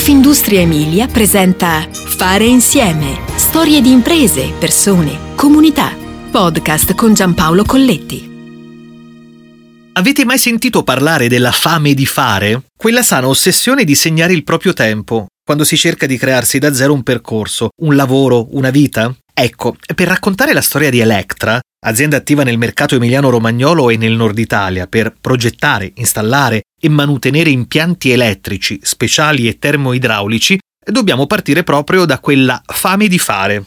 Confindustria Emilia presenta Fare insieme. Storie di imprese, persone, comunità. Podcast con Giampaolo Colletti. Avete mai sentito parlare della fame di fare? Quella sana ossessione di segnare il proprio tempo, quando si cerca di crearsi da zero un percorso, un lavoro, una vita? Ecco, per raccontare la storia di Electra, azienda attiva nel mercato emiliano-romagnolo e nel nord Italia per progettare, installare e manutenere impianti elettrici, speciali e termoidraulici, dobbiamo partire proprio da quella fame di fare.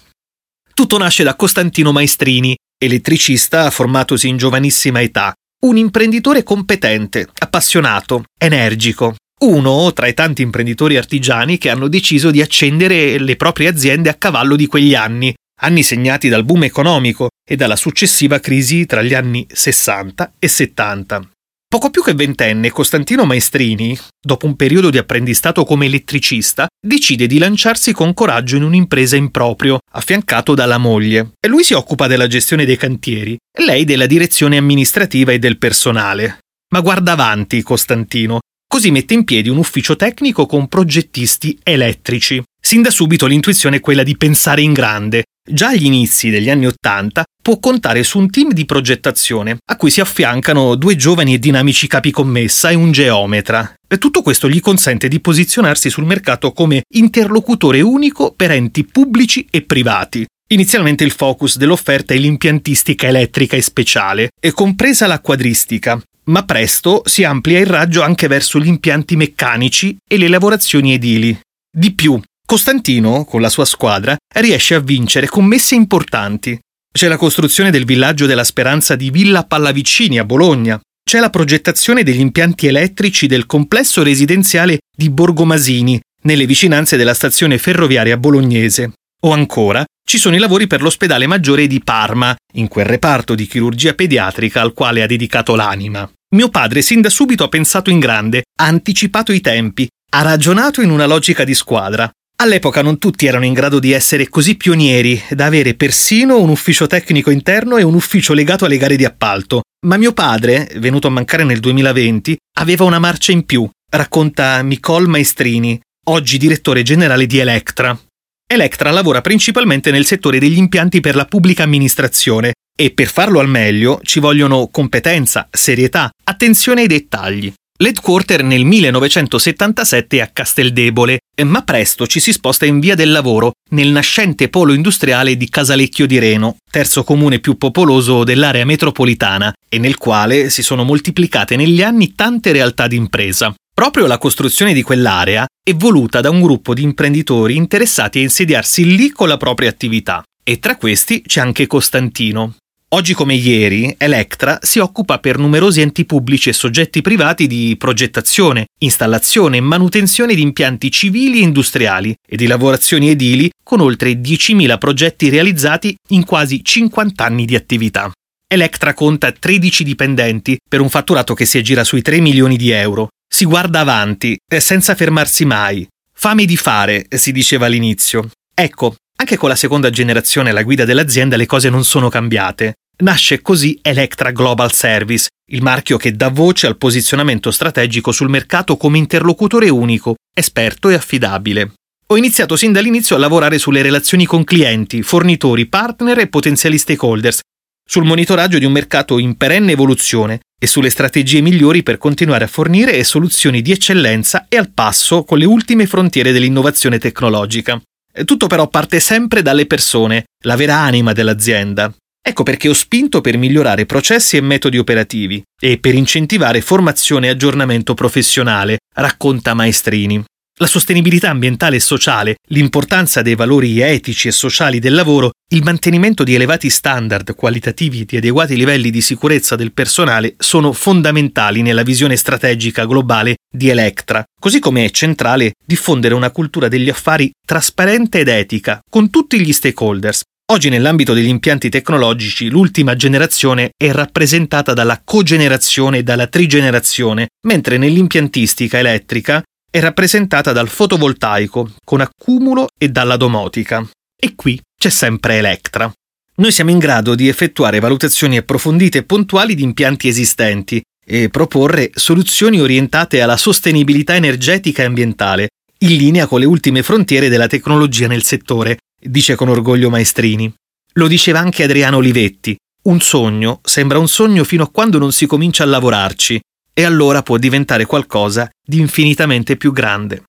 Tutto nasce da Costantino Maestrini, elettricista formatosi in giovanissima età, un imprenditore competente, appassionato, energico, uno tra i tanti imprenditori artigiani che hanno deciso di accendere le proprie aziende a cavallo di quegli anni, anni segnati dal boom economico e dalla successiva crisi tra gli anni 60 e 70. Poco più che ventenne, Costantino Maestrini, dopo un periodo di apprendistato come elettricista, decide di lanciarsi con coraggio in un'impresa in proprio, affiancato dalla moglie. E lui si occupa della gestione dei cantieri, e lei della direzione amministrativa e del personale. Ma guarda avanti, Costantino, così mette in piedi un ufficio tecnico con progettisti elettrici. Sin da subito l'intuizione è quella di pensare in grande, Già agli inizi degli anni Ottanta può contare su un team di progettazione, a cui si affiancano due giovani e dinamici capi commessa e un geometra. E tutto questo gli consente di posizionarsi sul mercato come interlocutore unico per enti pubblici e privati. Inizialmente il focus dell'offerta è l'impiantistica elettrica e speciale, e compresa la quadristica, ma presto si amplia il raggio anche verso gli impianti meccanici e le lavorazioni edili. Di più, Costantino, con la sua squadra, riesce a vincere commesse importanti. C'è la costruzione del villaggio della speranza di Villa Pallavicini a Bologna, c'è la progettazione degli impianti elettrici del complesso residenziale di Borgomasini, nelle vicinanze della stazione ferroviaria bolognese. O ancora, ci sono i lavori per l'ospedale maggiore di Parma, in quel reparto di chirurgia pediatrica al quale ha dedicato l'anima. Mio padre sin da subito ha pensato in grande, ha anticipato i tempi, ha ragionato in una logica di squadra. All'epoca non tutti erano in grado di essere così pionieri da avere persino un ufficio tecnico interno e un ufficio legato alle gare di appalto. Ma mio padre, venuto a mancare nel 2020, aveva una marcia in più, racconta Nicole Maestrini, oggi direttore generale di Electra. Electra lavora principalmente nel settore degli impianti per la pubblica amministrazione e per farlo al meglio ci vogliono competenza, serietà, attenzione ai dettagli. L'headquarter nel 1977 è a Casteldebole, ma presto ci si sposta in via del lavoro, nel nascente polo industriale di Casalecchio di Reno, terzo comune più popoloso dell'area metropolitana, e nel quale si sono moltiplicate negli anni tante realtà d'impresa. Proprio la costruzione di quell'area è voluta da un gruppo di imprenditori interessati a insediarsi lì con la propria attività. E tra questi c'è anche Costantino, Oggi come ieri, Electra si occupa per numerosi enti pubblici e soggetti privati di progettazione, installazione e manutenzione di impianti civili e industriali e di lavorazioni edili con oltre 10.000 progetti realizzati in quasi 50 anni di attività. Electra conta 13 dipendenti per un fatturato che si aggira sui 3 milioni di euro. Si guarda avanti, eh, senza fermarsi mai. Fame di fare, si diceva all'inizio. Ecco, anche con la seconda generazione alla guida dell'azienda le cose non sono cambiate. Nasce così Electra Global Service, il marchio che dà voce al posizionamento strategico sul mercato come interlocutore unico, esperto e affidabile. Ho iniziato sin dall'inizio a lavorare sulle relazioni con clienti, fornitori, partner e potenziali stakeholders, sul monitoraggio di un mercato in perenne evoluzione e sulle strategie migliori per continuare a fornire soluzioni di eccellenza e al passo con le ultime frontiere dell'innovazione tecnologica. Tutto però parte sempre dalle persone, la vera anima dell'azienda. Ecco perché ho spinto per migliorare processi e metodi operativi e per incentivare formazione e aggiornamento professionale, racconta Maestrini. La sostenibilità ambientale e sociale, l'importanza dei valori etici e sociali del lavoro, il mantenimento di elevati standard qualitativi e di adeguati livelli di sicurezza del personale sono fondamentali nella visione strategica globale di Electra, così come è centrale diffondere una cultura degli affari trasparente ed etica con tutti gli stakeholders, Oggi nell'ambito degli impianti tecnologici l'ultima generazione è rappresentata dalla cogenerazione e dalla trigenerazione, mentre nell'impiantistica elettrica è rappresentata dal fotovoltaico, con accumulo e dalla domotica. E qui c'è sempre Electra. Noi siamo in grado di effettuare valutazioni approfondite e puntuali di impianti esistenti e proporre soluzioni orientate alla sostenibilità energetica e ambientale, in linea con le ultime frontiere della tecnologia nel settore, dice con orgoglio Maestrini. Lo diceva anche Adriano Olivetti. Un sogno sembra un sogno fino a quando non si comincia a lavorarci, e allora può diventare qualcosa di infinitamente più grande.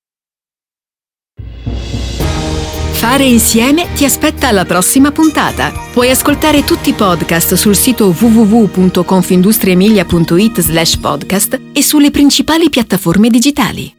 Fare insieme ti aspetta alla prossima puntata. Puoi ascoltare tutti i podcast sul sito www.confindustriemilia.it slash podcast e sulle principali piattaforme digitali.